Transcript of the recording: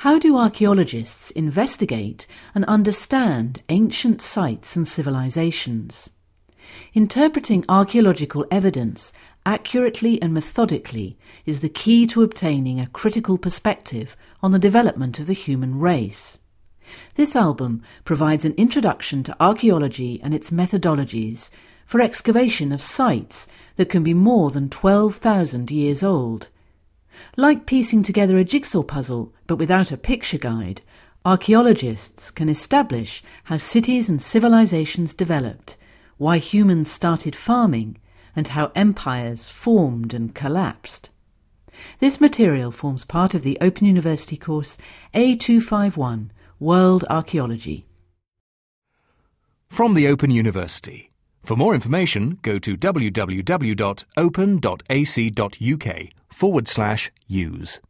How do archaeologists investigate and understand ancient sites and civilizations? Interpreting archaeological evidence accurately and methodically is the key to obtaining a critical perspective on the development of the human race. This album provides an introduction to archaeology and its methodologies for excavation of sites that can be more than 12,000 years old. Like piecing together a jigsaw puzzle but without a picture guide, archaeologists can establish how cities and civilizations developed, why humans started farming, and how empires formed and collapsed. This material forms part of the Open University course A251 World Archaeology. From the Open University. For more information, go to www.open.ac.uk forward slash use.